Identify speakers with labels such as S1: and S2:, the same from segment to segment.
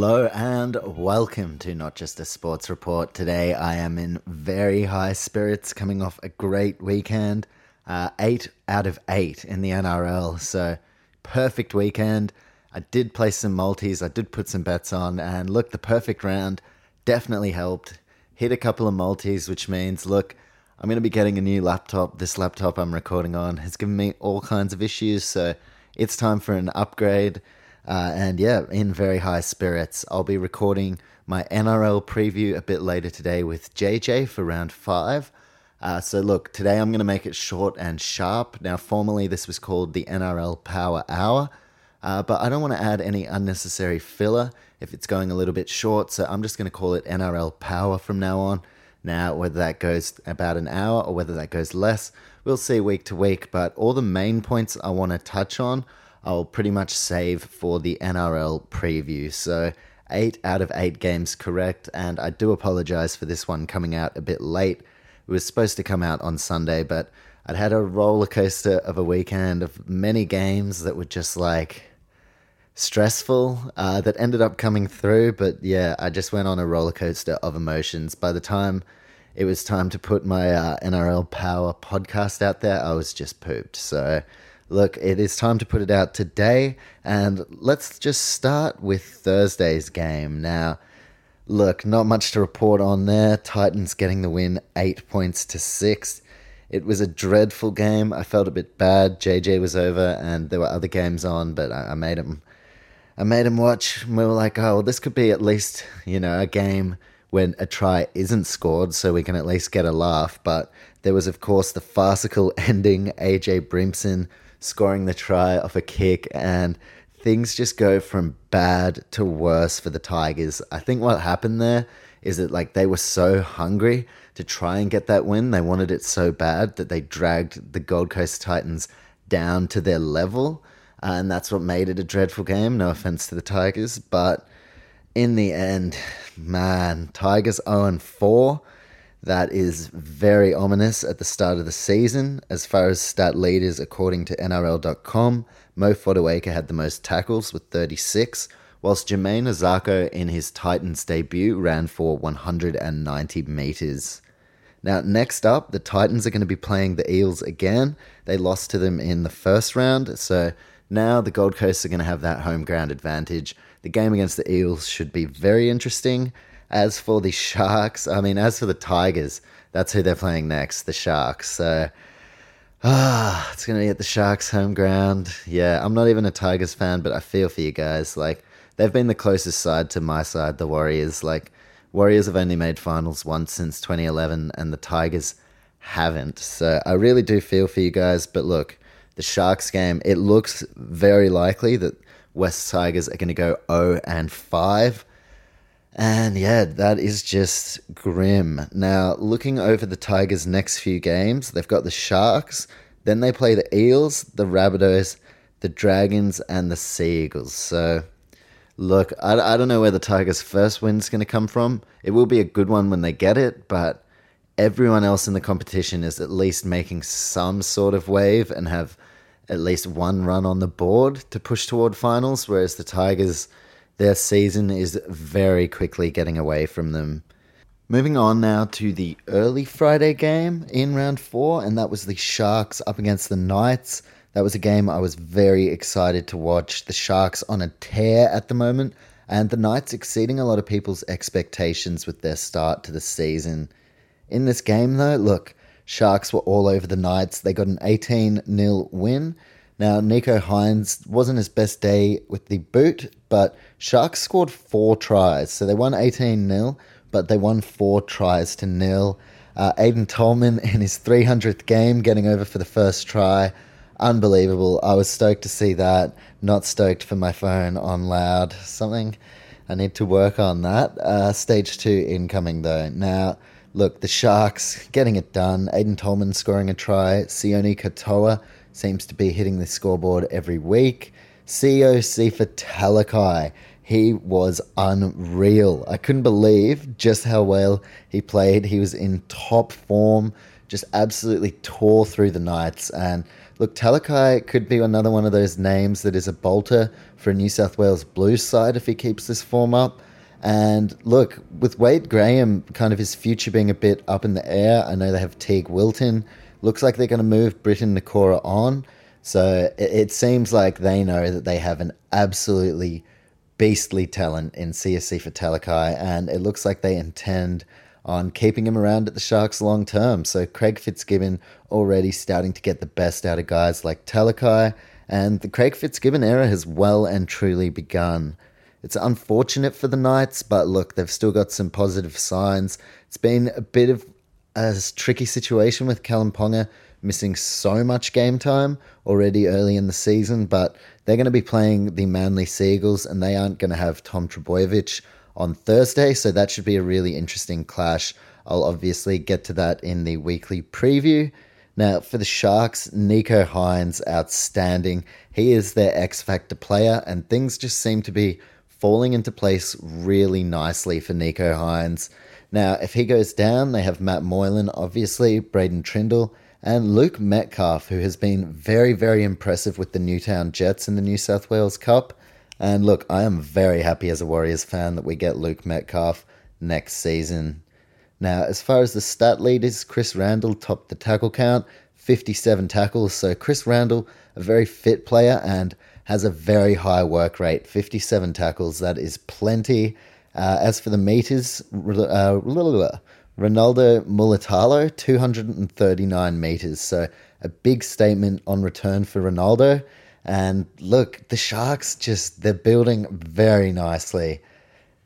S1: Hello and welcome to Not Just a Sports Report. Today I am in very high spirits coming off a great weekend. Uh, eight out of eight in the NRL, so perfect weekend. I did play some multis, I did put some bets on, and look, the perfect round definitely helped. Hit a couple of multis, which means, look, I'm going to be getting a new laptop. This laptop I'm recording on has given me all kinds of issues, so it's time for an upgrade. Uh, and yeah, in very high spirits. I'll be recording my NRL preview a bit later today with JJ for round five. Uh, so, look, today I'm going to make it short and sharp. Now, formerly this was called the NRL Power Hour, uh, but I don't want to add any unnecessary filler if it's going a little bit short. So, I'm just going to call it NRL Power from now on. Now, whether that goes about an hour or whether that goes less, we'll see week to week. But all the main points I want to touch on I'll pretty much save for the NRL preview. So, eight out of eight games correct, and I do apologize for this one coming out a bit late. It was supposed to come out on Sunday, but I'd had a roller coaster of a weekend of many games that were just like stressful uh, that ended up coming through. But yeah, I just went on a roller coaster of emotions. By the time it was time to put my uh, NRL Power podcast out there, I was just pooped. So Look, it is time to put it out today, and let's just start with Thursday's game. Now, look, not much to report on there. Titans getting the win, eight points to six. It was a dreadful game. I felt a bit bad. JJ was over, and there were other games on, but I, I made him. I made him watch. We were like, oh, well, this could be at least, you know, a game when a try isn't scored, so we can at least get a laugh. But there was, of course, the farcical ending. AJ Brimson scoring the try off a kick, and things just go from bad to worse for the Tigers. I think what happened there is that like they were so hungry to try and get that win. They wanted it so bad that they dragged the Gold Coast Titans down to their level. And that's what made it a dreadful game. No offense to the Tigers, but in the end, man, Tigers 0 4. That is very ominous at the start of the season. As far as stat leaders, according to NRL.com, Mo Fotuaika had the most tackles with 36, whilst Jamayne Isaako in his Titans debut ran for 190 metres. Now, next up, the Titans are going to be playing the Eels again. They lost to them in the first round, so now the Gold Coast are going to have that home ground advantage. The game against the Eels should be very interesting. As for the Sharks, I mean, as for the Tigers, that's who they're playing next, the Sharks. So, ah, it's going to be at the Sharks' home ground. Yeah, I'm not even a Tigers fan, but I feel for you guys. Like, they've been the closest side to my side, the Warriors. Like, Warriors have only made finals once since 2011, and the Tigers haven't. So, I really do feel for you guys. But look, the Sharks game, it looks very likely that West Tigers are going to go 0 and 5 and yeah, that is just grim. Now, looking over the Tigers' next few games, they've got the Sharks, then they play the Eels, the Rabbitohs, the Dragons, and the Seagulls. So, look, I, I don't know where the Tigers' first win's going to come from. It will be a good one when they get it, but everyone else in the competition is at least making some sort of wave and have at least one run on the board to push toward finals, whereas the Tigers their season is very quickly getting away from them. Moving on now to the early Friday game in round four, and that was the Sharks up against the Knights. That was a game I was very excited to watch. The Sharks on a tear at the moment, and the Knights exceeding a lot of people's expectations with their start to the season. In this game, though, look, Sharks were all over the Knights. They got an 18 0 win. Now, Nicho Hynes wasn't his best day with the boot, but Sharks scored four tries. So they won 18 0, but they won four tries to nil. Uh, Aiden Tolman in his 300th game getting over for the first try. Unbelievable. I was stoked to see that. Not stoked for my phone on loud. Something I need to work on that. Uh, stage two incoming though. Now, look, the Sharks getting it done. Aiden Tolman scoring a try. Sione Katoa seems to be hitting the scoreboard every week. Siosifa Talakai he was unreal. I couldn't believe just how well he played. He was in top form, just absolutely tore through the Knights. And look, Talakai could be another one of those names that is a bolter for a New South Wales Blues side if he keeps this form up. And look, with Wade Graham, kind of his future being a bit up in the air, I know they have Teig Wilton. Looks like they're going to move Briton Nikora on. So it, it seems like they know that they have an absolutely beastly talent in Siosifa Talakai, and it looks like they intend on keeping him around at the Sharks long term. So Craig Fitzgibbon already starting to get the best out of guys like Talakai, and the Craig Fitzgibbon era has well and truly begun. It's unfortunate for the Knights, but look, they've still got some positive signs. It's been a bit of a tricky situation with Kalyn Ponga missing so much game time already early in the season, but they're going to be playing the Manly Seagulls and they aren't going to have Tom Trbojevic on Thursday, so that should be a really interesting clash. I'll obviously get to that in the weekly preview. Now, for the Sharks, Nicho Hynes, outstanding. He is their X Factor player, and things just seem to be falling into place really nicely for Nicho Hynes. Now, if he goes down, they have Matt Moylan, obviously, Braydon Trindall, and Luke Metcalf, who has been very, very impressive with the Newtown Jets in the New South Wales Cup. And look, I am very happy as a Warriors fan that we get Luke Metcalf next season. Now, as far as the stat leaders, Chris Randall topped the tackle count, 57 tackles. So, Chris Randall, a very fit player and has a very high work rate 57 tackles. That is plenty. Uh, as for the meters, uh, Ronaldo Mulitalo, 239 meters. So a big statement on return for Ronaldo. And look, the Sharks just, they're building very nicely.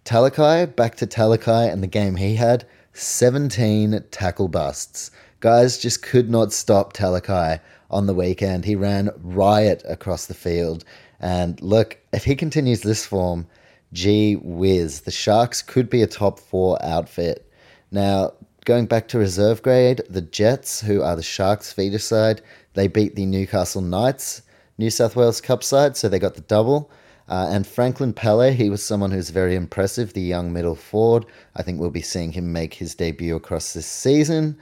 S1: Talakai, back to Talakai and the game he had, 17 tackle busts. Guys just could not stop Talakai on the weekend. He ran riot across the field. And look, if he continues this form, gee whiz, the Sharks could be a top four outfit. Now, going back to reserve grade, the Jets, who are the Sharks feeder side, they beat the Newcastle Knights New South Wales Cup side, so they got the double. Uh, and Franklin Pele, he was someone who's very impressive, the young middle forward. I think we'll be seeing him make his debut across this season.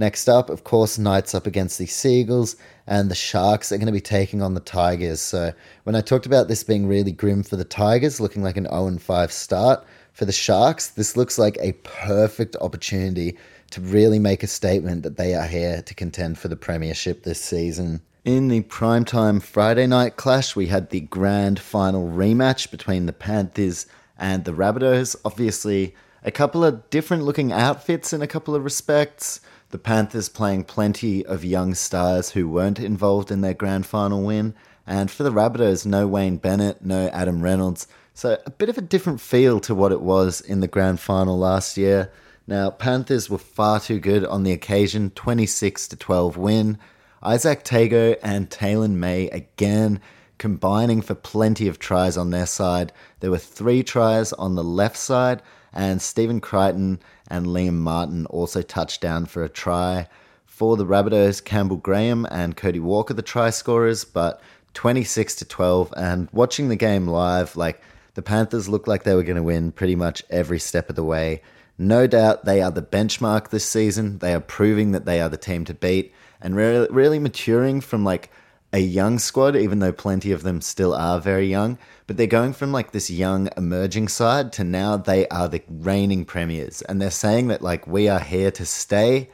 S1: Next up, of course, Knights up against the Seagulls, and the Sharks are going to be taking on the Tigers. So, when I talked about this being really grim for the Tigers, looking like an 0 5 start, for the Sharks, this looks like a perfect opportunity to really make a statement that they are here to contend for the Premiership this season. In the primetime Friday night clash, we had the grand final rematch between the Panthers and the Rabbitohs. Obviously, a couple of different looking outfits in a couple of respects. The Panthers playing plenty of young stars who weren't involved in their grand final win. And for the Rabbitohs, no Wayne Bennett, no Adam Reynolds. So a bit of a different feel to what it was in the grand final last year. Now, Panthers were far too good on the occasion, 26 to 12 win. Izack Tago and Taylan May again combining for plenty of tries on their side. There were three tries on the left side, and Stephen Crichton and Liam Martin also touched down for a try. For the Rabbitohs, Campbell Graham and Cody Walker, the try scorers, but 26 to 12. And watching the game live, like the Panthers looked like they were going to win pretty much every step of the way. No doubt they are the benchmark this season. They are proving that they are the team to beat and really, really maturing from like a young squad, even though plenty of them still are very young. But they're going from like this young emerging side to now they are the reigning premiers. And they're saying that like we are here to stay.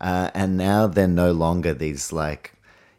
S1: Uh, and now they're no longer these like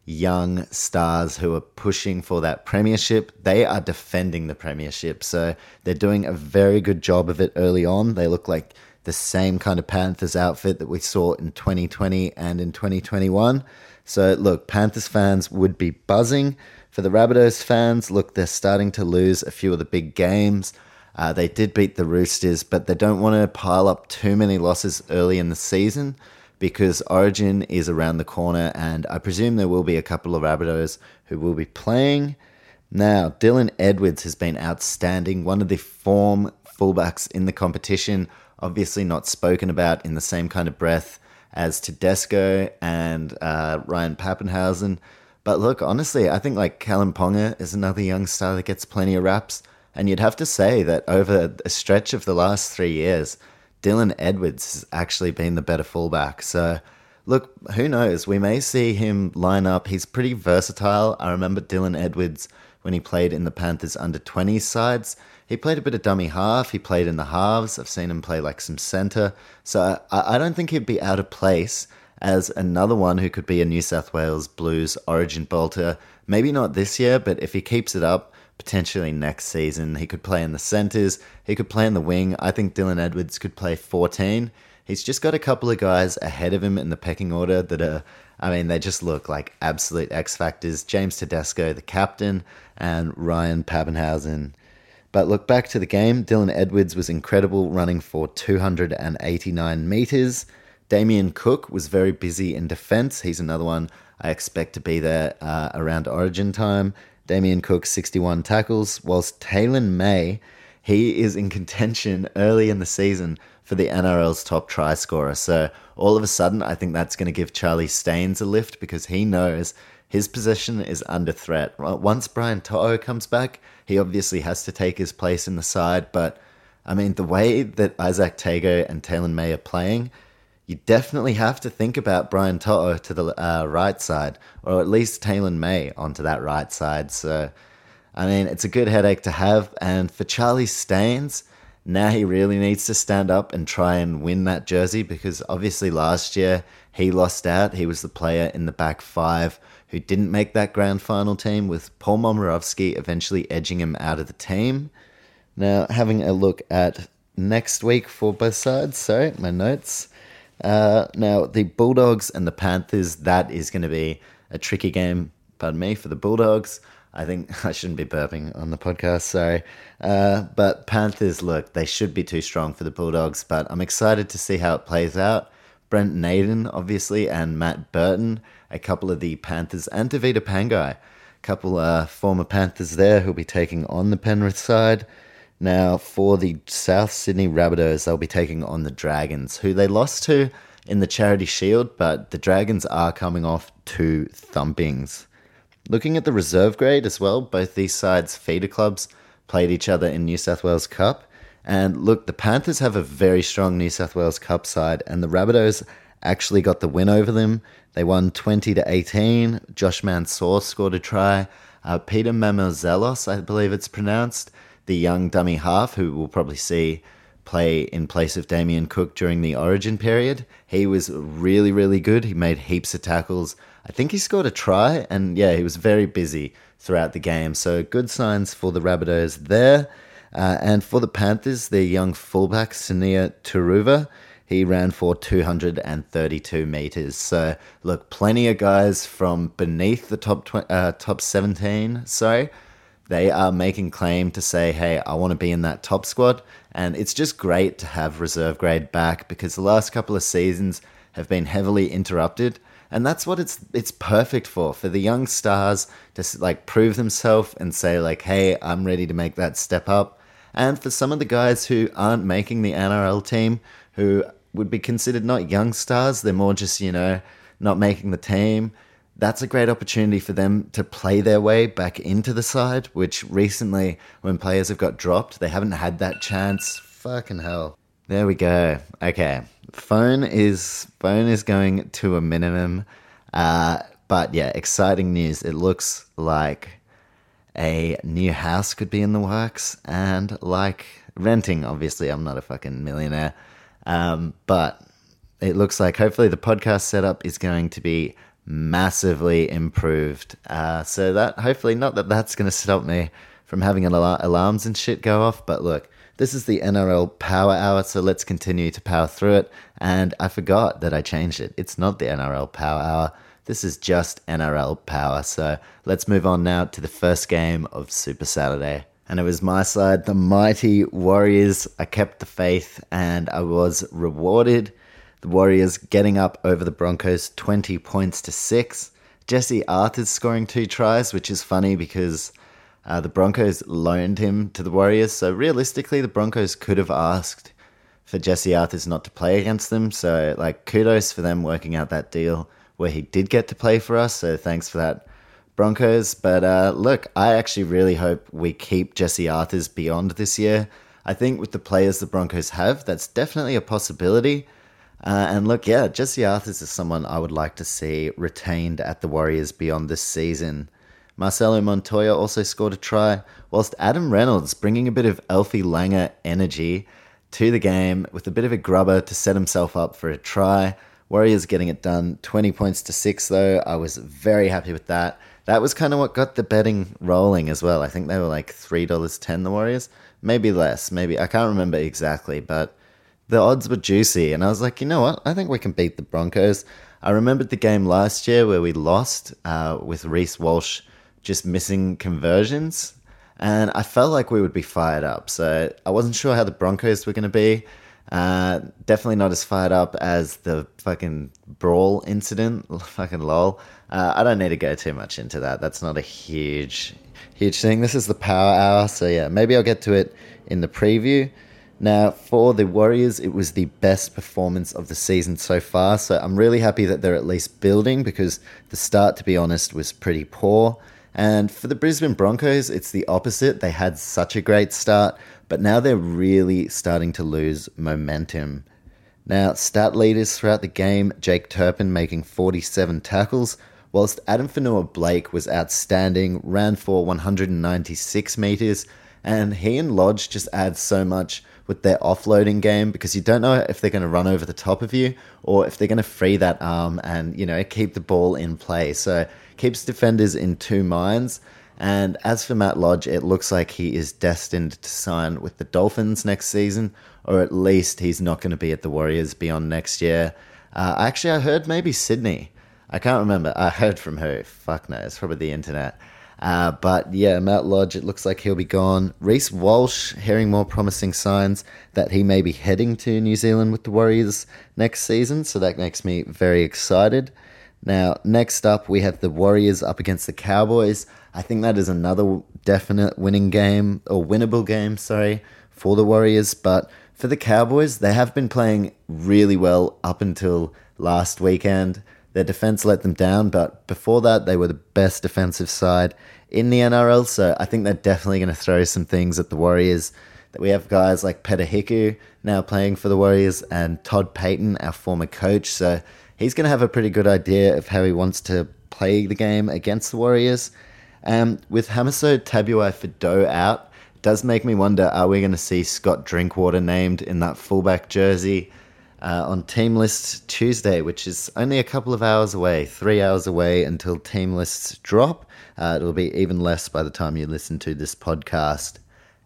S1: young stars who are pushing for that premiership. They are defending the premiership. So they're doing a very good job of it early on. They look like the same kind of Panthers outfit that we saw in 2020 and in 2021. So look, Panthers fans would be buzzing. For the Rabbitohs fans, look, they're starting to lose a few of the big games. Uh, they did beat the Roosters, but they don't want to pile up too many losses early in the season because Origin is around the corner, and I presume there will be a couple of Rabbitohs who will be playing. Now, Dylan Edwards has been outstanding, one of the form fullbacks in the competition, obviously not spoken about in the same kind of breath as Tedesco and uh, Ryan Papenhuyzen. But look, honestly, I think like Kalyn Ponga is another young star that gets plenty of raps. And you'd have to say that over a stretch of the last three years, Dylan Edwards has actually been the better fullback. So, look, who knows? We may see him line up. He's pretty versatile. I remember Dylan Edwards when he played in the Panthers under 20s sides. He played a bit of dummy half. He played in the halves. I've seen him play like some center. So I, I don't think he'd be out of place as another one who could be a New South Wales Blues origin bolter. Maybe not this year, but if he keeps it up, potentially next season, he could play in the centres. He could play in the wing. I think Dylan Edwards could play 14. He's just got a couple of guys ahead of him in the pecking order that are I mean, they just look like absolute X factors. James Tedesco, the captain, and Ryan Papenhuyzen. But look back to the game. Dylan Edwards was incredible, running for 289 meters. Damien Cook was very busy in defense. He's another one I expect to be there uh, around Origin time. Damien Cook, 61 tackles, whilst Taylan May, he is in contention early in the season for the NRL's top try scorer. So all of a sudden, I think that's going to give Charlie Staines a lift because he knows his position is under threat. Once Brian To'o comes back, he obviously has to take his place in the side. But I mean, the way that Izack Tago and Taylan May are playing, you definitely have to think about Brian To'o to the uh, right side, or at least Taylan May onto that right side. So, I mean, it's a good headache to have. And for Charlie Staines, now he really needs to stand up and try and win that jersey because obviously last year he lost out. He was the player in the back five who didn't make that grand final team, with Paul Momirovski eventually edging him out of the team. Now, having a look at next week for both sides, sorry, my notes. Uh, now, the Bulldogs and the Panthers, that is going to be a tricky game, pardon me, for the Bulldogs. I think I shouldn't be burping on the podcast, sorry. Uh, but Panthers, look, they should be too strong for the Bulldogs, but I'm excited to see how it plays out. Brent Naden, obviously, and Matt Burton, a couple of the Panthers, and Tevita Pangai, a couple uh, former Panthers there who'll be taking on the Penrith side. Now, for the South Sydney Rabbitohs, they'll be taking on the Dragons, who they lost to in the Charity Shield, but the Dragons are coming off two thumpings. Looking at the reserve grade as well, both these sides' feeder clubs played each other in New South Wales Cup. And look, the Panthers have a very strong New South Wales Cup side, and the Rabbitohs actually got the win over them. They won 20 to 18. Josh Mansour scored a try. Uh, Peter Mamouzelos, I believe it's pronounced, the young dummy half who we'll probably see play in place of Damien Cook during the origin period. He was really, really good. He made heaps of tackles. I think he scored a try, and yeah, he was very busy throughout the game. So good signs for the Rabbitohs there. Uh, and for the Panthers, their young fullback, Sunia Turuva, he ran for 232 meters. So look, plenty of guys from beneath the top tw- uh, top 17. So they are making claim to say, hey, I want to be in that top squad. And it's just great to have reserve grade back because the last couple of seasons have been heavily interrupted and that's what it's it's perfect for for the young stars to like prove themselves and say like hey i'm ready to make that step up. And for some of the guys who aren't making the nrl team who would be considered not young stars they're more just you know not making the team that's a great opportunity for them to play their way back into the side which recently when players have got dropped they haven't had that chance. Fucking hell there we go okay phone is phone is going to a minimum. Uh, but yeah, exciting news. It looks like a new house could be in the works, and like renting. Obviously, I'm not a fucking millionaire, um, but it looks like hopefully the podcast setup is going to be massively improved. Uh, so that hopefully not that that's going to stop me from having al- alarms and shit go off, but look, this is the NRL Power Hour, so let's continue to power through it. And I forgot that I changed it. It's not the NRL Power Hour. This is just NRL Power. So let's move on now to the first game of Super Saturday. And it was my side, the mighty Warriors. I kept the faith and I was rewarded. The Warriors getting up over the Broncos 20 points to 6. Jesse Arthars scoring two tries, which is funny because Uh, the Broncos loaned him to the Warriors, so realistically, the Broncos could have asked for Jesse Arthars not to play against them. So, like, kudos for them working out that deal where he did get to play for us. So, thanks for that, Broncos. But uh, look, I actually really hope we keep Jesse Arthars beyond this year. I think with the players the Broncos have, that's definitely a possibility. Uh, and look, yeah, Jesse Arthars is someone I would like to see retained at the Warriors beyond this season. Marcelo Montoya also scored a try, whilst Adam Reynolds bringing a bit of Alfie Langer energy to the game with a bit of a grubber to set himself up for a try. Warriors getting it done, 20 points to 6 though. I was very happy with that. That was kind of what got the betting rolling as well. I think they were like $3.10 the Warriors, maybe less, maybe I can't remember exactly, but the odds were juicy and I was like, "You know what? I think we can beat the Broncos." I remembered the game last year where we lost uh, with Reece Walsh just missing conversions and I felt like we would be fired up. So I wasn't sure how the Broncos were going to be. Uh, definitely not as fired up as the fucking brawl incident. fucking lol. Uh, I don't need to go too much into that. That's not a huge, huge thing. This is the power hour. So yeah, maybe I'll get to it in the preview. Now, for the Warriors, it was the best performance of the season so far. So I'm really happy that they're at least building because the start, to be honest, was pretty poor. And for the Brisbane Broncos, it's the opposite. They had such a great start, but now they're really starting to lose momentum. Now, stat leaders throughout the game Jake Turpin making 47 tackles, whilst Addin Fonua-Blake was outstanding, ran for 196 metres, and he and Lodge just add so much with their offloading game because you don't know if they're going to run over the top of you or if they're going to free that arm and, you know, keep the ball in play. So keeps defenders in two minds. And as for Matt Lodge, it looks like he is destined to sign with the Dolphins next season, or at least he's not going to be at the Warriors beyond next year. Uh, actually, I heard maybe Sydney. I can't remember. I heard from who? Fuck no, it's Probably the internet. Uh, but yeah, Matt Lodge, it looks like he'll be gone. Reece Walsh, hearing more promising signs that he may be heading to New Zealand with the Warriors next season, so that makes me very excited. Now, next up, we have the Warriors up against the Cowboys. I think that is another definite winning game, or winnable game, sorry, for the Warriors. But for the Cowboys, they have been playing really well up until last weekend. Their defense let them down, but before that, they were the best defensive side in the NRL. So I think they're definitely going to throw some things at the Warriors. That we have guys like Peta Hiku now playing for the Warriors and Todd Payten, our former coach. So he's going to have a pretty good idea of how he wants to play the game against the Warriors. Um, with Hamiso Tabuai-Fidow out, it does make me wonder are we going to see Scott Drinkwater named in that fullback jersey? uh, on Team List Tuesday, which is only a couple of hours away, three hours away until Team Lists drop. Uh, it'll be even less by the time you listen to this podcast.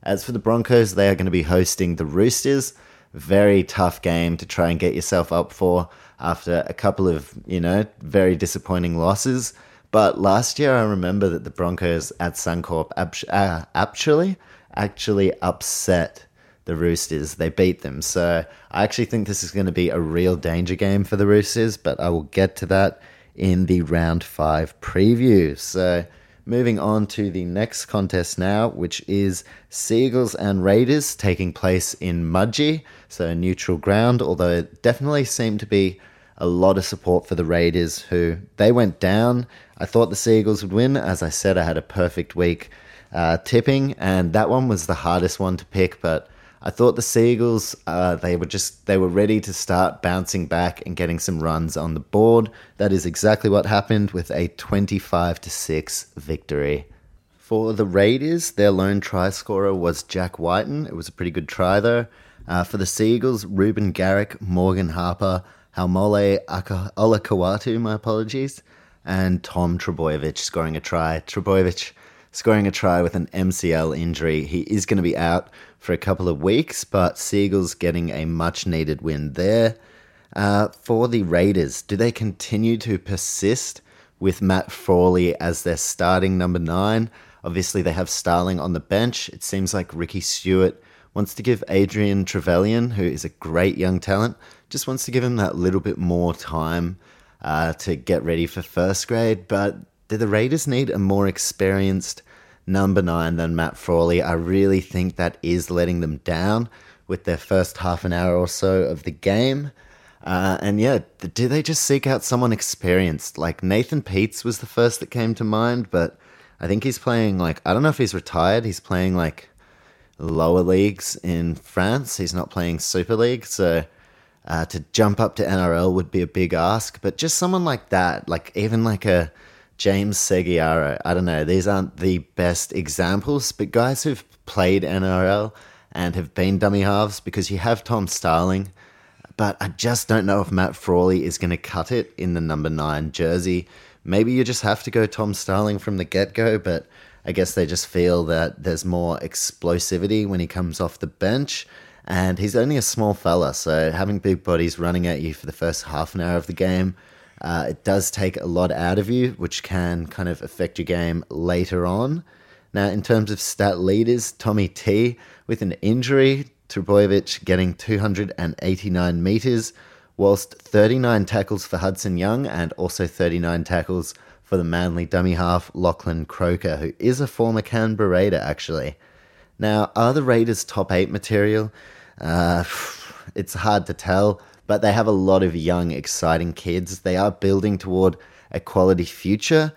S1: As for the Broncos, they are going to be hosting the Roosters. Very tough game to try and get yourself up for after a couple of, you know, very disappointing losses. But last year, I remember that the Broncos at Suncorp uh, actually actually upset the Roosters. They beat them. So I actually think this is going to be a real danger game for the Roosters, but I will get to that in the round five preview. So moving on to the next contest now, which is Seagulls and Raiders taking place in Mudgee, so neutral ground, although it definitely seemed to be a lot of support for the Raiders, who they went down. I thought the Seagulls would win. As I said, I had a perfect week uh, tipping, and that one was the hardest one to pick, but I thought the Seagulls, uh, they were just they were ready to start bouncing back and getting some runs on the board. That is exactly what happened with a 25 to 6 victory. For the Raiders, their lone try scorer was Jack Wighton. It was a pretty good try though. Uh, for the Seagulls, Reuben Garrick, Morgan Harper, Haumole Olakau'atu, my apologies, and Tom Trbojevic scoring a try. Trbojevic scoring a try with an MCL injury. He is going to be out for a couple of weeks, but Seagulls getting a much needed win there. Uh, for the Raiders, do they continue to persist with Matt Frawley as their starting number nine? Obviously, they have Starling on the bench. It seems like Ricky Stuart wants to give Adrian Trevilyan, who is a great young talent, just wants to give him that little bit more time uh, to get ready for first grade. But do the Raiders need a more experienced number nine than Matt Frawley. I really think that is letting them down with their first half an hour or so of the game. Uh, and yeah, do they just seek out someone experienced? Like Nathan Peats was the first that came to mind, but I think he's playing like, I don't know if he's retired. He's playing like lower leagues in France. He's not playing Super League. So uh, to jump up to NRL would be a big ask. But just someone like that, like even like a James Segeyaro, I don't know, these aren't the best examples, but guys who've played NRL and have been dummy halves because you have Tom Starling but I just don't know if Matt Frawley is going to cut it in the number nine jersey. Maybe you just have to go Tom Starling from the get go, but I guess they just feel that there's more explosivity when he comes off the bench. And he's only a small fella, so having big bodies running at you for the first half an hour of the game, uh, it does take a lot out of you, which can kind of affect your game later on. Now, in terms of stat leaders, Tommy T with an injury Trbojevic getting 289 metres, whilst 39 tackles for Hudson Young and also 39 tackles for the Manly dummy half Lachlan Croker, who is a former Canberra Raider actually. Now, are the Raiders top eight material? Uh, it's hard to tell, but they have a lot of young, exciting kids. They are building toward a quality future.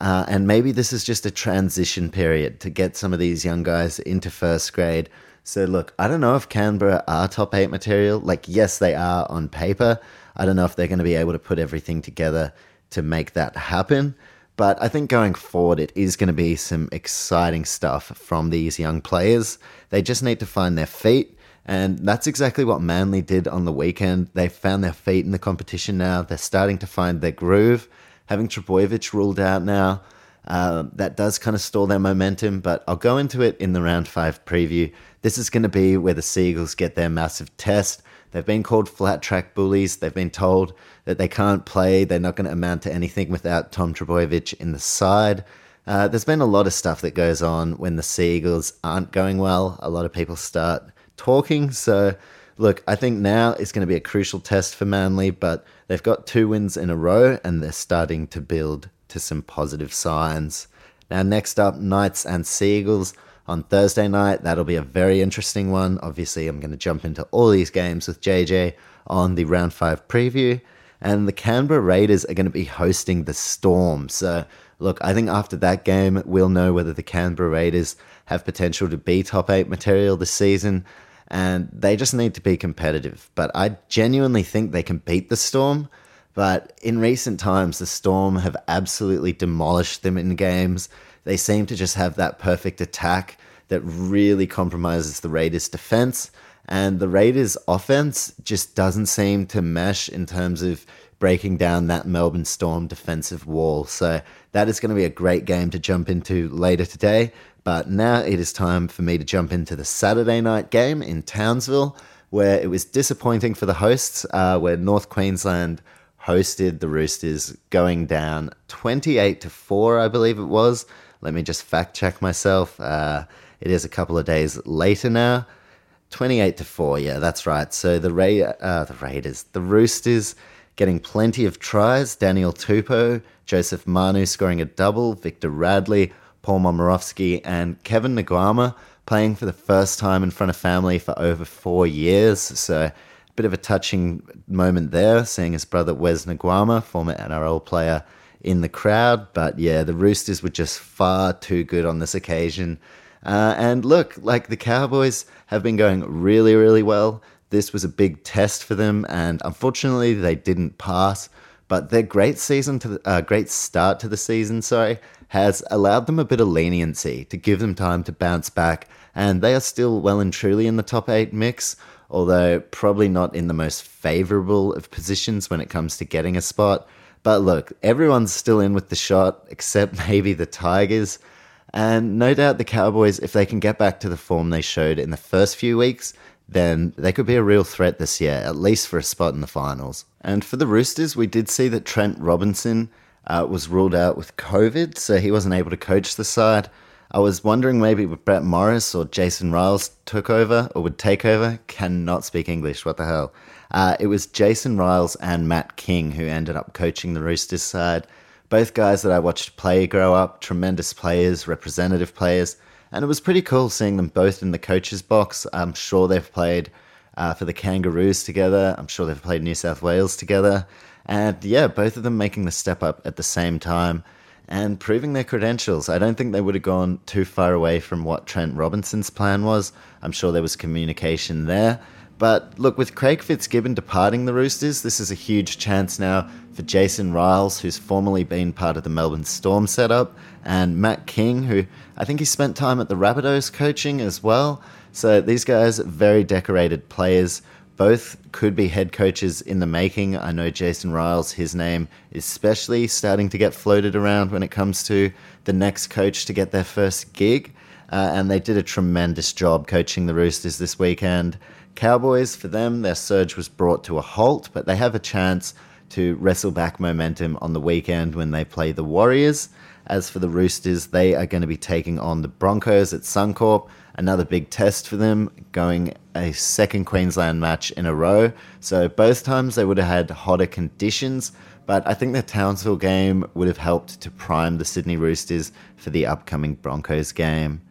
S1: Uh, and maybe this is just a transition period to get some of these young guys into first grade so look, I don't know if Canberra are top eight material. Like, yes, they are on paper. I don't know if they're going to be able to put everything together to make that happen. But I think going forward, it is going to be some exciting stuff from these young players. They just need to find their feet. And that's exactly what Manly did on the weekend. They found their feet in the competition now. They're starting to find their groove. Having Trbojevic ruled out now, uh, that does kind of stall their momentum, but I'll go into it in the round five preview. This is going to be where the Seagulls get their massive test. They've been called flat track bullies. They've been told that they can't play. They're not going to amount to anything without Tom Trbojevic in the side. Uh, there's been a lot of stuff that goes on when the Seagulls aren't going well. A lot of people start talking. So, look, I think now is going to be a crucial test for Manly, but they've got two wins in a row and they're starting to build to some positive signs. Now, next up, Knights and Seagulls on Thursday night. That'll be a very interesting one. Obviously, I'm going to jump into all these games with JJ on the round five preview. And the Canberra Raiders are going to be hosting the Storm. So, look, I think after that game, we'll know whether the Canberra Raiders have potential to be top eight material this season. And they just need to be competitive. But I genuinely think they can beat the Storm. But in recent times, the Storm have absolutely demolished them in games. They seem to just have that perfect attack that really compromises the Raiders' defense. And the Raiders' offense just doesn't seem to mesh in terms of breaking down that Melbourne Storm defensive wall. So that is going to be a great game to jump into later today. But now it is time for me to jump into the Saturday night game in Townsville, where it was disappointing for the hosts, uh, where North Queensland hosted the Roosters, going down 28 to 4, I believe it was. Let me just fact check myself. Uh, it is a couple of days later now. 28 to 4, yeah, that's right. So the, Ra- uh, the Raiders, the Roosters getting plenty of tries. Daniel Tupou, Joseph Manu scoring a double, Victor Radley, Paul Momirovski, and Kevin Naiqama playing for the first time in front of family for over four years. So a bit of a touching moment there, seeing his brother Wes Naiqama, former NRL player, in the crowd. But yeah, the Roosters were just far too good on this occasion. Uh, and look, like the Cowboys have been going really, really well. This was a big test for them, and unfortunately, they didn't pass. But their great season to the, uh, great start to the season, sorry, has allowed them a bit of leniency to give them time to bounce back, and they are still well and truly in the top eight mix. Although probably not in the most favourable of positions when it comes to getting a spot. But look, everyone's still in with the shot, except maybe the Tigers. And no doubt the Cowboys, if they can get back to the form they showed in the first few weeks, then they could be a real threat this year, at least for a spot in the finals. And for the Roosters, we did see that Trent Robinson uh, was ruled out with COVID, so he wasn't able to coach the side. I was wondering maybe Brett Morris or Jason Ryles took over or would take over. Cannot speak English, what the hell. Uh, it was Jason Ryles and Matt King who ended up coaching the Roosters side. Both guys that I watched play grow up, tremendous players, representative players, and it was pretty cool seeing them both in the coaches' box. I'm sure they've played uh, for the Kangaroos together. I'm sure they've played New South Wales together. And yeah, both of them making the step up at the same time and proving their credentials. I don't think they would have gone too far away from what Trent Robinson's plan was. I'm sure there was communication there. But look, with Craig Fitzgibbon departing the Roosters, this is a huge chance now for Jason Ryles, who's formerly been part of the Melbourne Storm setup, and Matt King, who I think he spent time at the Rabbitohs coaching as well. So these guys, very decorated players. Both could be head coaches in the making. I know Jason Ryles, his name is especially starting to get floated around when it comes to the next coach to get their first gig. Uh, and they did a tremendous job coaching the Roosters this weekend. Cowboys, for them, their surge was brought to a halt, but they have a chance to wrestle back momentum on the weekend when they play the Warriors. As for the Roosters, they are going to be taking on the Broncos at Suncorp. Another big test for them, going a second Queensland match in a row. So both times they would have had hotter conditions, but I think the Townsville game would have helped to prime the Sydney Roosters for the upcoming Broncos game.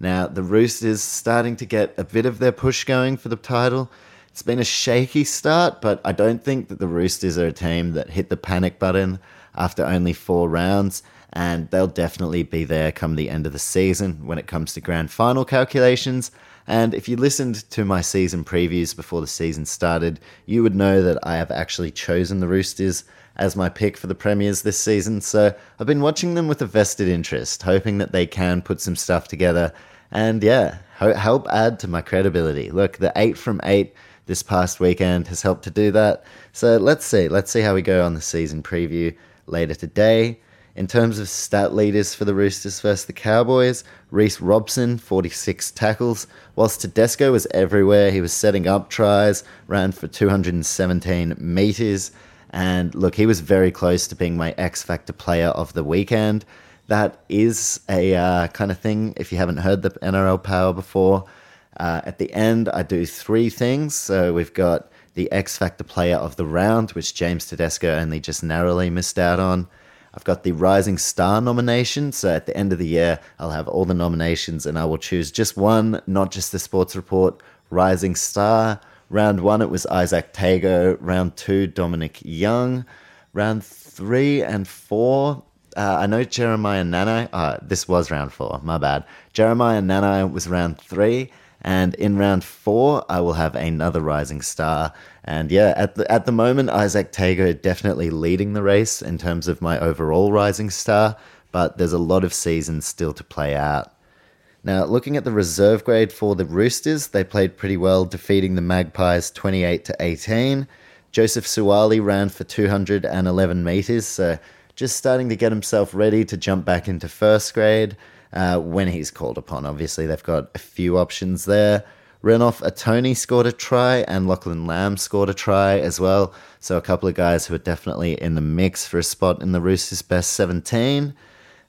S1: Now, the Roosters starting to get a bit of their push going for the title. It's been a shaky start, but I don't think that the Roosters are a team that hit the panic button after only four rounds, and they'll definitely be there come the end of the season when it comes to grand final calculations. And if you listened to my season previews before the season started, you would know that I have actually chosen the Roosters as my pick for the Premiers this season. So I've been watching them with a vested interest, hoping that they can put some stuff together and yeah, help add to my credibility. Look, the eight from eight this past weekend has helped to do that. So let's see. Let's see how we go on the season preview later today. In terms of stat leaders for the Roosters versus the Cowboys, Reece Robson, 46 tackles. Whilst Tedesco was everywhere, he was setting up tries, ran for 217 metres. And look, he was very close to being my X Factor player of the weekend that is a uh, kind of thing. If you haven't heard the NRL Power before, uh, at the end I do three things. So we've got the X Factor Player of the Round, which James Tedesco only just narrowly missed out on. I've got the Rising Star nomination. So at the end of the year, I'll have all the nominations and I will choose just one, not just the sports report, Rising Star. Round one, it was Izack Tago. Round two, Dominic Young. Round three and four, uh, I know Jeremiah Nanai. Uh, this was round four. My bad. Jeremiah Nanai was round three, and in round four, I will have another rising star. And yeah, at the at the moment, Izack Tago definitely leading the race in terms of my overall rising star. But there's a lot of seasons still to play out. Now, looking at the reserve grade for the Roosters, they played pretty well, defeating the Magpies 28 to 18. Joseph Suaalii ran for 211 meters, so just starting to get himself ready to jump back into first grade uh, when he's called upon. Obviously, they've got a few options there. Renouf Atoni scored a try, and Lachlan Lamb scored a try as well. So, a couple of guys who are definitely in the mix for a spot in the Roosters' best 17.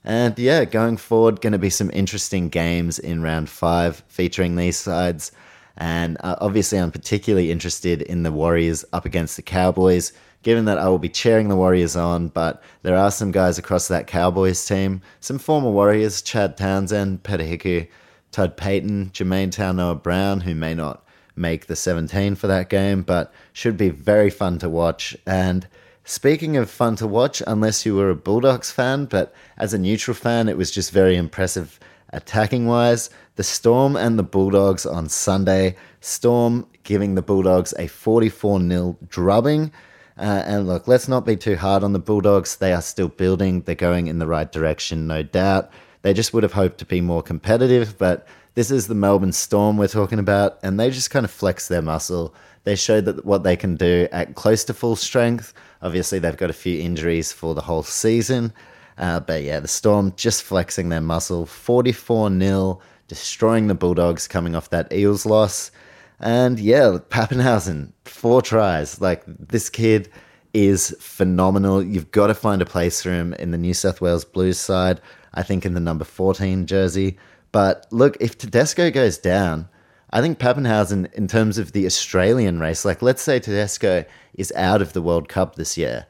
S1: And yeah, going forward, going to be some interesting games in round five featuring these sides. And uh, obviously, I'm particularly interested in the Warriors up against the Cowboys given that I will be cheering the Warriors on, but there are some guys across that Cowboys team, some former Warriors, Chad Townsend, Peta Hiku, Todd Payten, Jamayne Taunoa Brown, who may not make the 17 for that game, but should be very fun to watch. And speaking of fun to watch, unless you were a Bulldogs fan, but as a neutral fan, it was just very impressive attacking wise. The Storm and the Bulldogs on Sunday. Storm giving the Bulldogs a 44 0 drubbing. Uh, and look, let's not be too hard on the Bulldogs. They are still building, they're going in the right direction, no doubt. They just would have hoped to be more competitive, but this is the Melbourne Storm we're talking about, and they just kind of flex their muscle. They showed that what they can do at close to full strength. Obviously, they've got a few injuries for the whole season, uh, but yeah, the Storm just flexing their muscle. 44 0, destroying the Bulldogs coming off that Eels loss. And yeah, Papenhuyzen, four tries. Like this kid is phenomenal. You've got to find a place for him in the New South Wales Blues side. I think in the number 14 jersey. But look, if Tedesco goes down, I think Papenhuyzen, in terms of the Australian race, like let's say Tedesco is out of the World Cup this year,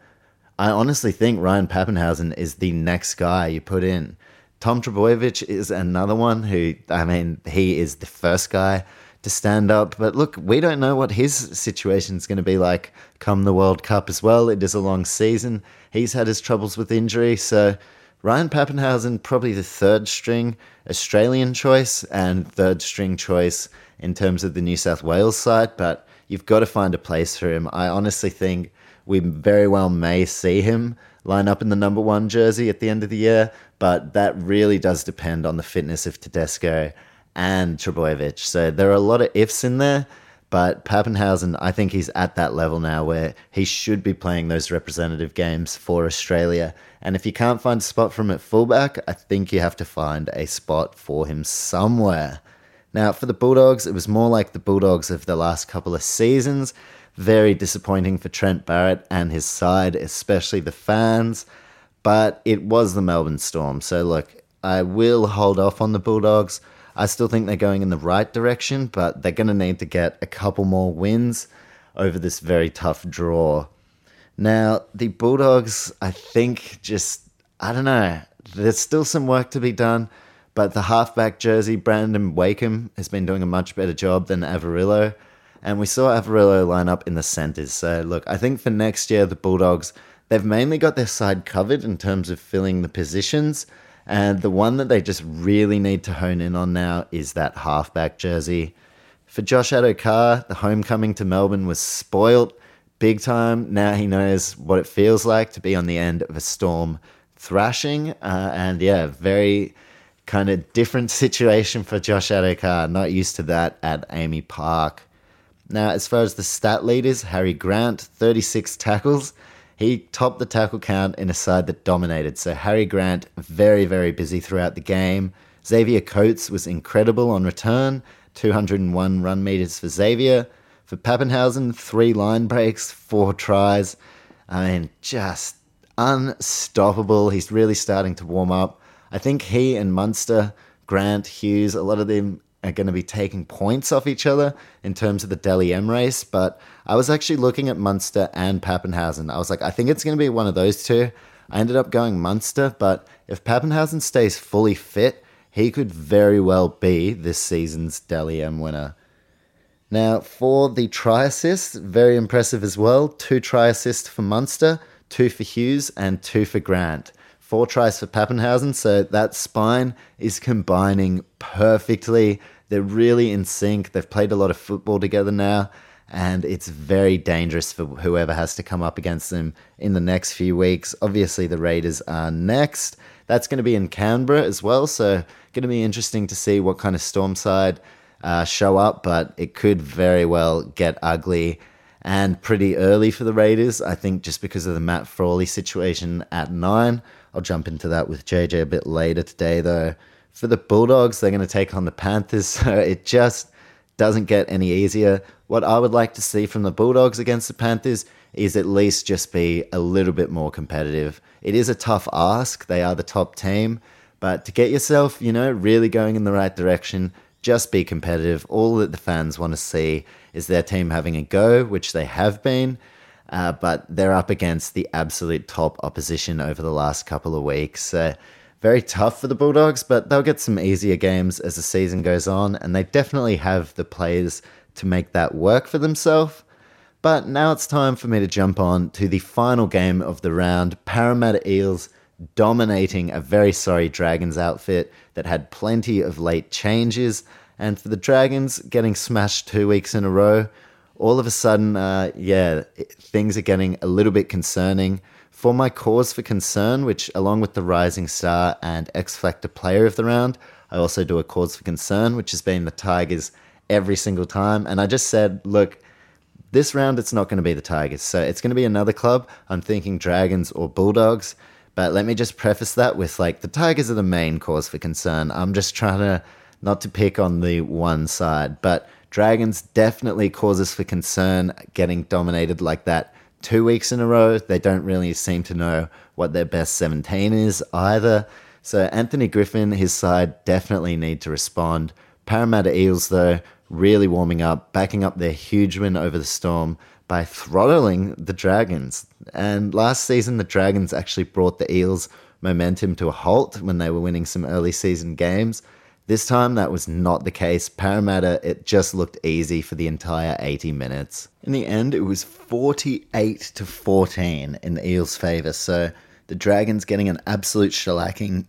S1: I honestly think Ryan Papenhuyzen is the next guy you put in. Tom Trbojevic is another one who, I mean, he is the first guy to stand up. But look, we don't know what his situation is going to be like come the World Cup as well. It is a long season. He's had his troubles with injury. So Ryan Papenhuyzen, probably the third string Australian choice and third string choice in terms of the New South Wales side. But you've got to find a place for him. I honestly think we very well may see him line up in the number one jersey at the end of the year, but that really does depend on the fitness of Tedesco and Trbojevic. So there are a lot of ifs in there, but Papenhuyzen, I think he's at that level now where he should be playing those representative games for Australia. And if you can't find a spot for him at fullback, I think you have to find a spot for him somewhere. Now, for the Bulldogs, it was more like the Bulldogs of the last couple of seasons. Very disappointing for Trent Barrett and his side, especially the fans. But it was the Melbourne Storm. So, look, I will hold off on the Bulldogs. I still think they're going in the right direction, but they're going to need to get a couple more wins over this very tough draw. Now, the Bulldogs, I think, just, I don't know, there's still some work to be done, but the halfback jersey, Brandon Wakeham, has been doing a much better job than Averillo. And we saw Averillo line up in the centres. So, look, I think for next year, the Bulldogs, they've mainly got their side covered in terms of filling the positions. And the one that they just really need to hone in on now is that halfback jersey. For Josh Addo-Carr, the homecoming to Melbourne was spoilt big time. Now he knows what it feels like to be on the end of a storm thrashing. Uh, and yeah, very kind of different situation for Josh Addo-Carr. Not used to that at AAMI Park. Now, as far as the stat leaders, Harry Grant, 36 tackles. He topped the tackle count in a side that dominated. So Harry Grant, very, very busy throughout the game. Xavier Coates was incredible on return, 201 run meters for Xavier. For Papenhuyzen, three line breaks, four tries. I mean, just unstoppable. He's really starting to warm up. I think he and Munster, Grant, Hughes, a lot of them are going to be taking points off each other in terms of the Dally M race. But I was actually looking at Munster and Papenhuyzen. I was like, I think it's going to be one of those two. I ended up going Munster, but if Papenhuyzen stays fully fit, he could very well be this season's Dally M winner. Now, for the try assists, very impressive as well. Two try assists for Munster, two for Hughes, and two for Grant four tries for Papenhuyzen, so that spine is combining perfectly. They're really in sync. They've played a lot of football together now, and it's very dangerous for whoever has to come up against them in the next few weeks. Obviously, the Raiders are next. That's going to be in Canberra as well, so going to be interesting to see what kind of storm side uh, show up, but it could very well get ugly and pretty early for the Raiders. I think just because of the Matt Frawley situation at nine. I'll jump into that with JJ a bit later today, though. For the Bulldogs, they're going to take on the Panthers, so it just doesn't get any easier. What I would like to see from the Bulldogs against the Panthers is at least just be a little bit more competitive. It is a tough ask, they are the top team, but to get yourself, you know, really going in the right direction, just be competitive. All that the fans want to see is their team having a go, which they have been, uh, but they're up against the absolute top opposition over the last couple of weeks. Uh, very tough for the Bulldogs, but they'll get some easier games as the season goes on, and they definitely have the players to make that work for themselves. But now it's time for me to jump on to the final game of the round Parramatta Eels dominating a very sorry Dragons outfit that had plenty of late changes. And for the Dragons getting smashed two weeks in a row, all of a sudden, uh, yeah, things are getting a little bit concerning. For my cause for concern, which along with the Rising Star and X Factor Player of the Round, I also do a cause for concern, which has been the Tigers every single time. And I just said, look, this round it's not going to be the Tigers, so it's going to be another club. I'm thinking Dragons or Bulldogs. But let me just preface that with like the Tigers are the main cause for concern. I'm just trying to not to pick on the one side, but Dragons definitely causes for concern getting dominated like that two weeks in a row. They don't really seem to know what their best 17 is either. So Anthony Griffin, his side definitely need to respond. Parramatta Eels, though, really warming up, backing up their huge win over the Storm by throttling the Dragons. And last season, the Dragons actually brought the Eels momentum to a halt when they were winning some early season games. This time, that was not the case. Parramatta, it just looked easy for the entire 80 minutes. In the end, it was 48 to 14 in the Eels' favour. So the Dragons getting an absolute shellacking.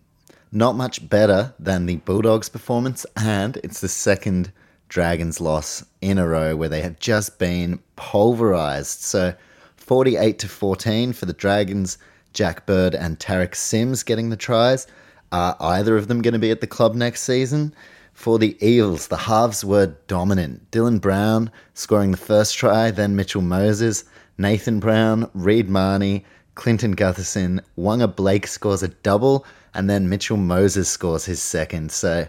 S1: Not much better than the Bulldogs' performance, and it's the second Dragons loss in a row where they have just been pulverized. So 48 to 14 for the Dragons, Jack Bird and Tariq Sims getting the tries. Are either of them going to be at the club next season? For the Eels, the halves were dominant. Dylan Brown scoring the first try, then Mitchell Moses, Nathan Brown, Reed Mahoney, Clinton Gutherson, Waqa Blake scores a double, and then Mitchell Moses scores his second. So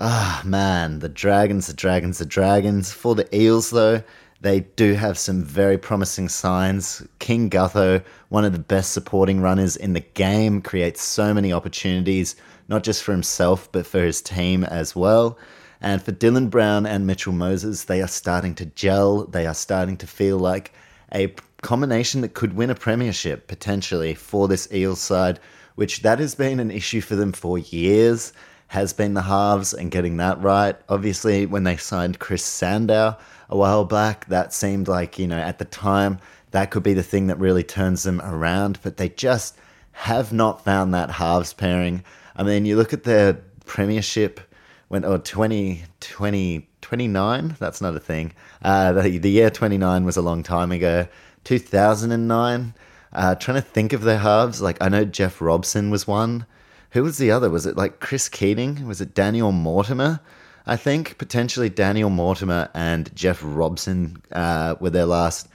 S1: Ah, oh, man, the Dragons, the Dragons, the Dragons. For the Eels, though, they do have some very promising signs. King Gutho, one of the best supporting runners in the game, creates so many opportunities, not just for himself, but for his team as well. And for Dylan Brown and Mitchell Moses, they are starting to gel. They are starting to feel like a combination that could win a premiership potentially for this Eels side, which that has been an issue for them for years has been the halves and getting that right. Obviously, when they signed Chris Sandow a while back, that seemed like, you know, at the time, that could be the thing that really turns them around, but they just have not found that halves pairing. I mean, you look at their premiership when or 20, 20 29, that's not a thing. Uh, the, the year 29 was a long time ago. 2009, uh, trying to think of their halves. Like, I know Jeff Robson was one. Who was the other? Was it like Chris Keating? Was it Daniel Mortimer? I think potentially Daniel Mortimer and Jeff Robson uh, were their last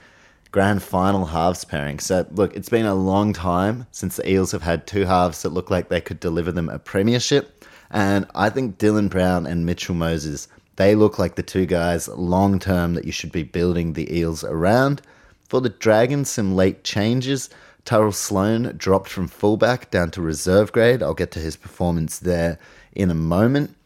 S1: grand final halves pairing. So, look, it's been a long time since the Eels have had two halves that look like they could deliver them a premiership. And I think Dylan Brown and Mitchell Moses, they look like the two guys long term that you should be building the Eels around. For the Dragons, some late changes. Tyrell Sloan dropped from fullback down to reserve grade. I'll get to his performance there in a moment.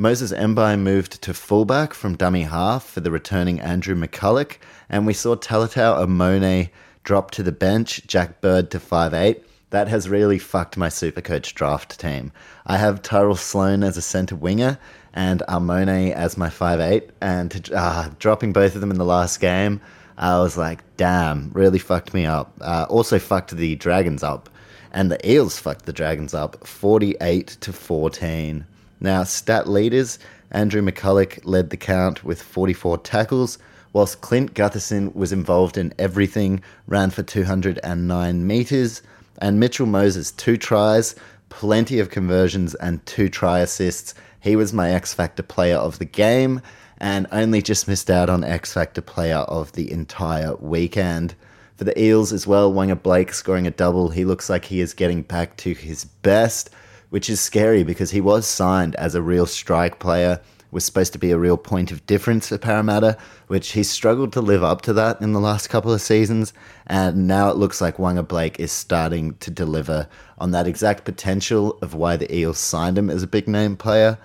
S1: Moses Mbye moved to fullback from dummy half for the returning Andrew McCullough, and we saw Talatau Amone drop to the bench, Jack Bird to five eight. That has really fucked my Supercoach draft team. I have Tyrell Sloan as a centre winger and Amone as my five eight, and uh, dropping both of them in the last game I was like, damn, really fucked me up. Uh, also fucked the Dragons up. And the Eels fucked the Dragons up 48 to 14. Now, stat leaders, Andrew McCullough led the count with 44 tackles, whilst Clint Gutherson was involved in everything, ran for 209 metres, and Mitchell Moses, two tries, plenty of conversions, and two try assists. He was my X Factor player of the game and only just missed out on X Factor player of the entire weekend. For the Eels as well, Waqa Blake scoring a double. He looks like he is getting back to his best, which is scary because he was signed as a real strike player, was supposed to be a real point of difference for Parramatta, which he struggled to live up to that in the last couple of seasons. And now it looks like Waqa Blake is starting to deliver on that exact potential of why the Eels signed him as a big name player.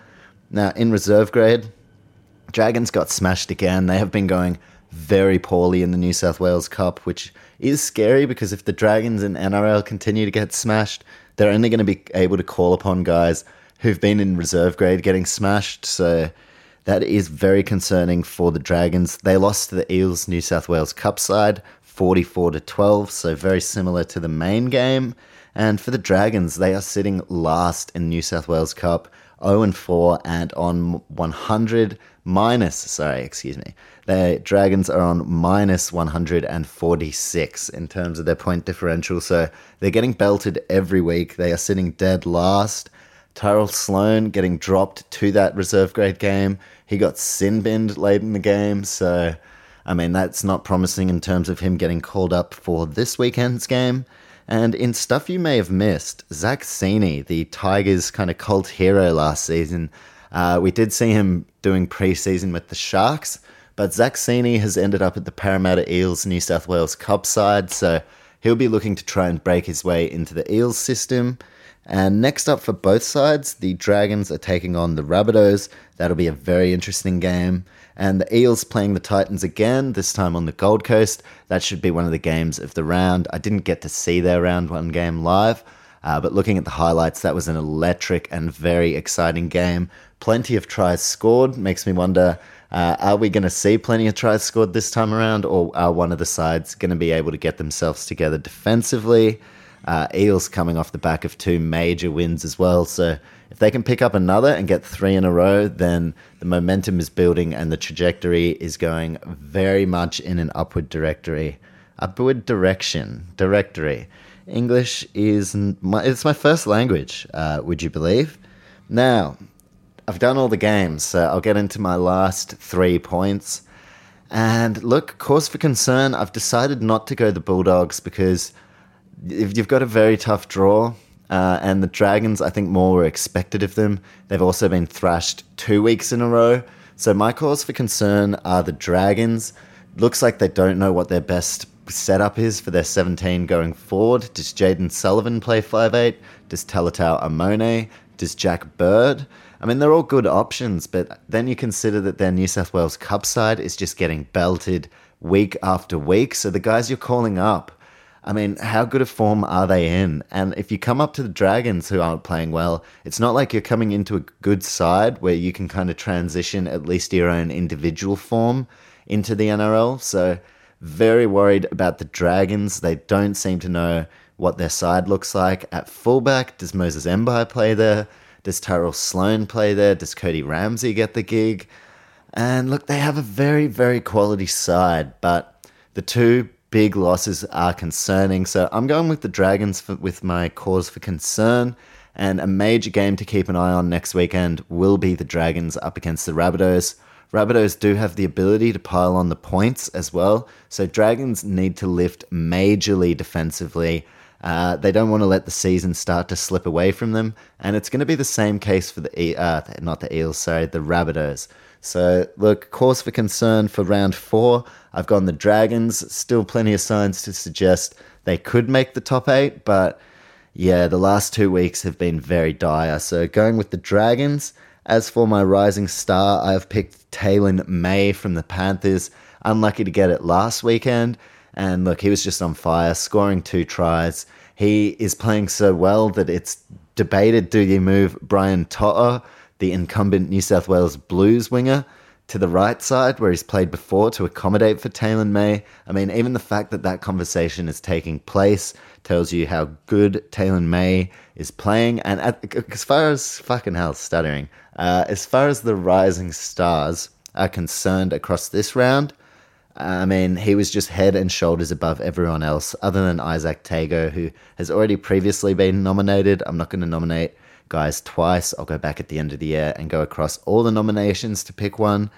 S1: Now, in reserve grade, Dragons got smashed again. They have been going very poorly in the New South Wales Cup, which is scary because if the Dragons and NRL continue to get smashed, they're only going to be able to call upon guys who've been in reserve grade getting smashed. So that is very concerning for the Dragons. They lost to the Eels New South Wales Cup side 44 to 12, so very similar to the main game. And for the Dragons, they are sitting last in New South Wales Cup 0 and 4 and on 100 minus, sorry, excuse me. The Dragons are on minus 146 in terms of their point differential. So they're getting belted every week. They are sitting dead last. Tyrell Sloan getting dropped to that reserve grade game. He got sin binned late in the game. So, I mean, that's not promising in terms of him getting called up for this weekend's game. And in stuff you may have missed, Zac Cini, the Tigers' kind of cult hero last season, uh, we did see him doing preseason with the Sharks, but Zac Cini has ended up at the Parramatta Eels New South Wales Cup side, so he'll be looking to try and break his way into the Eels system. And next up for both sides, the Dragons are taking on the Rabbitohs. That'll be a very interesting game. And the Eels playing the Titans again, this time on the Gold Coast. That should be one of the games of the round. I didn't get to see their round one game live, uh, but looking at the highlights, that was an electric and very exciting game. Plenty of tries scored. Makes me wonder uh, are we going to see plenty of tries scored this time around, or are one of the sides going to be able to get themselves together defensively? Uh, Eels coming off the back of two major wins as well. So if they can pick up another and get three in a row, then the momentum is building and the trajectory is going very much in an upward directory. Upward direction, directory. English is my, it's my first language, uh, would you believe? Now, I've done all the games, so I'll get into my last three points. And look, cause for concern, I've decided not to go the Bulldogs because if you've got a very tough draw. Uh, and the Dragons, I think more were expected of them. They've also been thrashed two weeks in a row. So my cause for concern are the Dragons. Looks like they don't know what their best setup is for their 17 going forward. Does Jayden Sullivan play 5'8? Does Talatau Amone? Does Jack Bird? I mean, they're all good options, but then you consider that their New South Wales Cup side is just getting belted week after week. So the guys you're calling up, I mean, how good a form are they in? And if you come up to the Dragons who aren't playing well, it's not like you're coming into a good side where you can kind of transition at least your own individual form into the NRL. So, very worried about the Dragons. They don't seem to know what their side looks like. At fullback, does Moses Mbye play there? Does Tyrell Sloan play there? Does Cody Ramsey get the gig? And look, they have a very, very quality side, but the two big losses are concerning. So I'm going with the Dragons for, with my cause for concern. And a major game to keep an eye on next weekend will be the Dragons up against the Rabbitohs. Rabbitohs do have the ability to pile on the points as well, so Dragons need to lift majorly defensively uh, they don't want to let the season start to slip away from them, and it's going to be the same case for the uh, not the Eels, sorry, the Rabbitohs. So look, cause for concern for round four. I've gone the Dragons. Still plenty of signs to suggest they could make the top eight, but yeah, the last two weeks have been very dire. So going with the Dragons. As for my rising star, I've picked Taylan May from the Panthers. Unlucky to get it last weekend. And look, he was just on fire, scoring two tries. He is playing so well that it's debated do you move Brian To'o, the incumbent New South Wales Blues winger, to the right side where he's played before to accommodate for Taylan May. I mean, even the fact that that conversation is taking place tells you how good Taylan May is playing. And at, as far as fucking hell, stuttering, uh, as far as the rising stars are concerned across this round, I mean, he was just head and shoulders above everyone else, other than Izack Tago, who has already previously been nominated. I'm not going to nominate guys twice. I'll go back at the end of the year and go across all the nominations to pick one.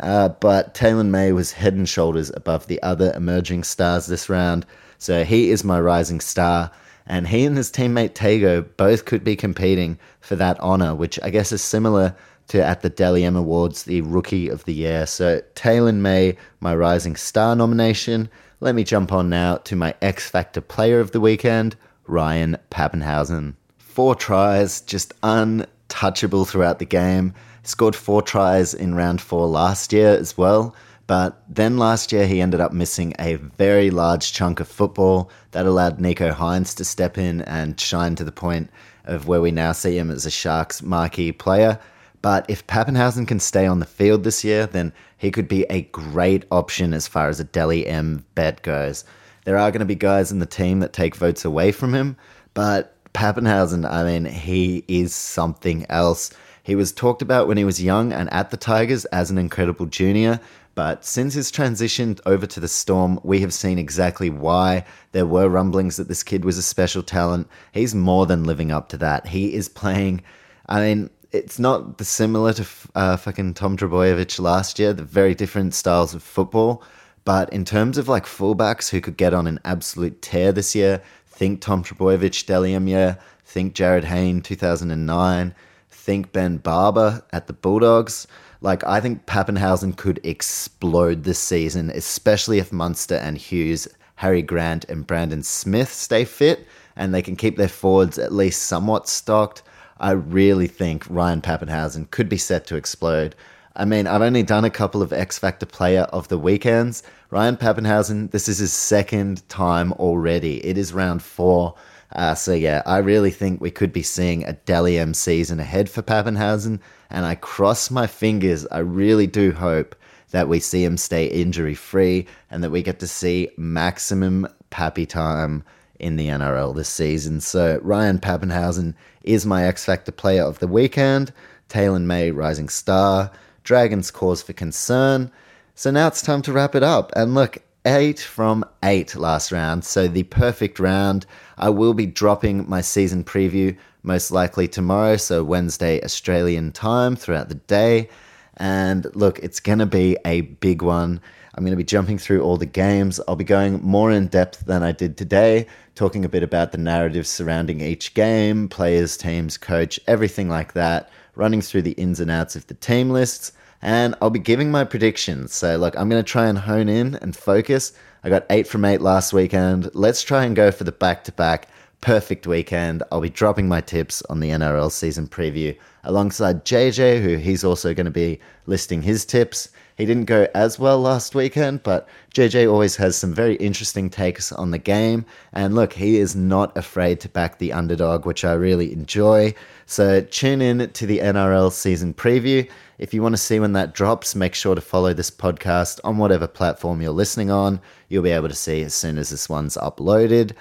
S1: Uh, but Taylan May was head and shoulders above the other emerging stars this round. So he is my rising star. And he and his teammate Tago both could be competing for that honour, which I guess is similar to at the Dally M Awards, the Rookie of the Year. So Taylan May, my Rising Star nomination. Let me jump on now to my X Factor Player of the Weekend, Ryan Papenhuyzen. Four tries, just untouchable throughout the game. Scored four tries in round four last year as well. But then last year, he ended up missing a very large chunk of football that allowed Nicho Hynes to step in and shine to the point of where we now see him as a Sharks marquee player. But if Papenhuyzen can stay on the field this year, then he could be a great option as far as a Dally M bet goes. There are going to be guys in the team that take votes away from him, but Papenhuyzen, I mean, he is something else. He was talked about when he was young and at the Tigers as an incredible junior, but since his transition over to the Storm, we have seen exactly why. There were rumblings that this kid was a special talent. He's more than living up to that. He is playing, I mean, it's not the similar to uh, fucking Tom Trbojevic last year. The very different styles of football. But in terms of like fullbacks who could get on an absolute tear this year, think Tom Trbojevic, Dally year, think Jarryd Hayne 2009, think Ben Barba at the Bulldogs. Like, I think Papenhuyzen could explode this season, especially if Munster and Hughes, Harry Grant, and Brandon Smith stay fit. and they can keep their forwards at least somewhat stocked, I really think Ryan Papenhuyzen could be set to explode. I mean, I've only done a couple of X Factor player of the weekends. Ryan Papenhuyzen, this is his second time already. It is round four. Uh, so yeah, I really think we could be seeing a Dally M season ahead for Papenhuyzen, and I cross my fingers. I really do hope that we see him stay injury free and that we get to see maximum Pappy time in the NRL this season. So Ryan Papenhuyzen is my X Factor player of the weekend. Taylan May, rising star. Dragons cause for concern. So now it's time to wrap it up. And look, eight from eight last round, so the perfect round. I will be dropping my season preview most likely tomorrow, so Wednesday Australian time throughout the day. And look, it's going to be a big one. I'm going to be jumping through all the games. I'll be going more in depth than I did today, talking a bit about the narrative surrounding each game, players, teams, coach, everything like that, running through the ins and outs of the team lists and I'll be giving my predictions. So, look, I'm going to try and hone in and focus. I got eight from eight last weekend. Let's try and go for the back to back perfect weekend. I'll be dropping my tips on the NRL season preview alongside JJ, who he's also going to be listing his tips. He didn't go as well last weekend, but JJ always has some very interesting takes on the game. And look, he is not afraid to back the underdog, which I really enjoy. So tune in to the NRL season preview. If you want to see when that drops, make sure to follow this podcast on whatever platform you're listening on. You'll be able to see as soon as this one's uploaded.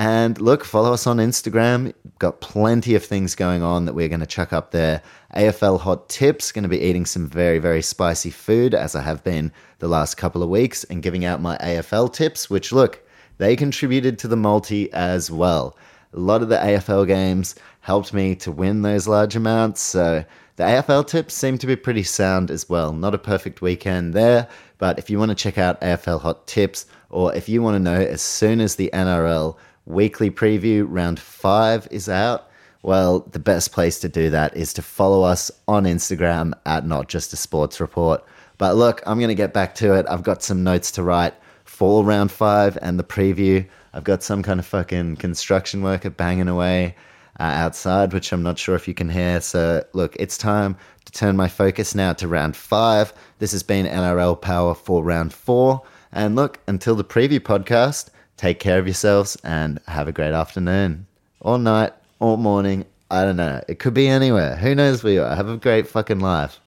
S1: And look, follow us on Instagram. Got plenty of things going on that we're going to chuck up there. AFL Hot Tips, going to be eating some very, very spicy food as I have been the last couple of weeks and giving out my AFL tips, which look, they contributed to the multi as well. A lot of the AFL games helped me to win those large amounts. So the AFL tips seem to be pretty sound as well. Not a perfect weekend there, but if you want to check out AFL Hot Tips, or if you want to know as soon as the NRL weekly preview round five is out, well, the best place to do that is to follow us on Instagram at Not Just a Sports Report. But look, I'm going to get back to it. I've got some notes to write for round five and the preview. I've got some kind of fucking construction worker banging away uh, outside, which I'm not sure if you can hear. So, look, it's time to turn my focus now to round five. This has been NRL Power for round four. And look, until the preview podcast, Take care of yourselves and have a great afternoon or night or morning. I don't know. It could be anywhere. Who knows where you are? Have a great fucking life.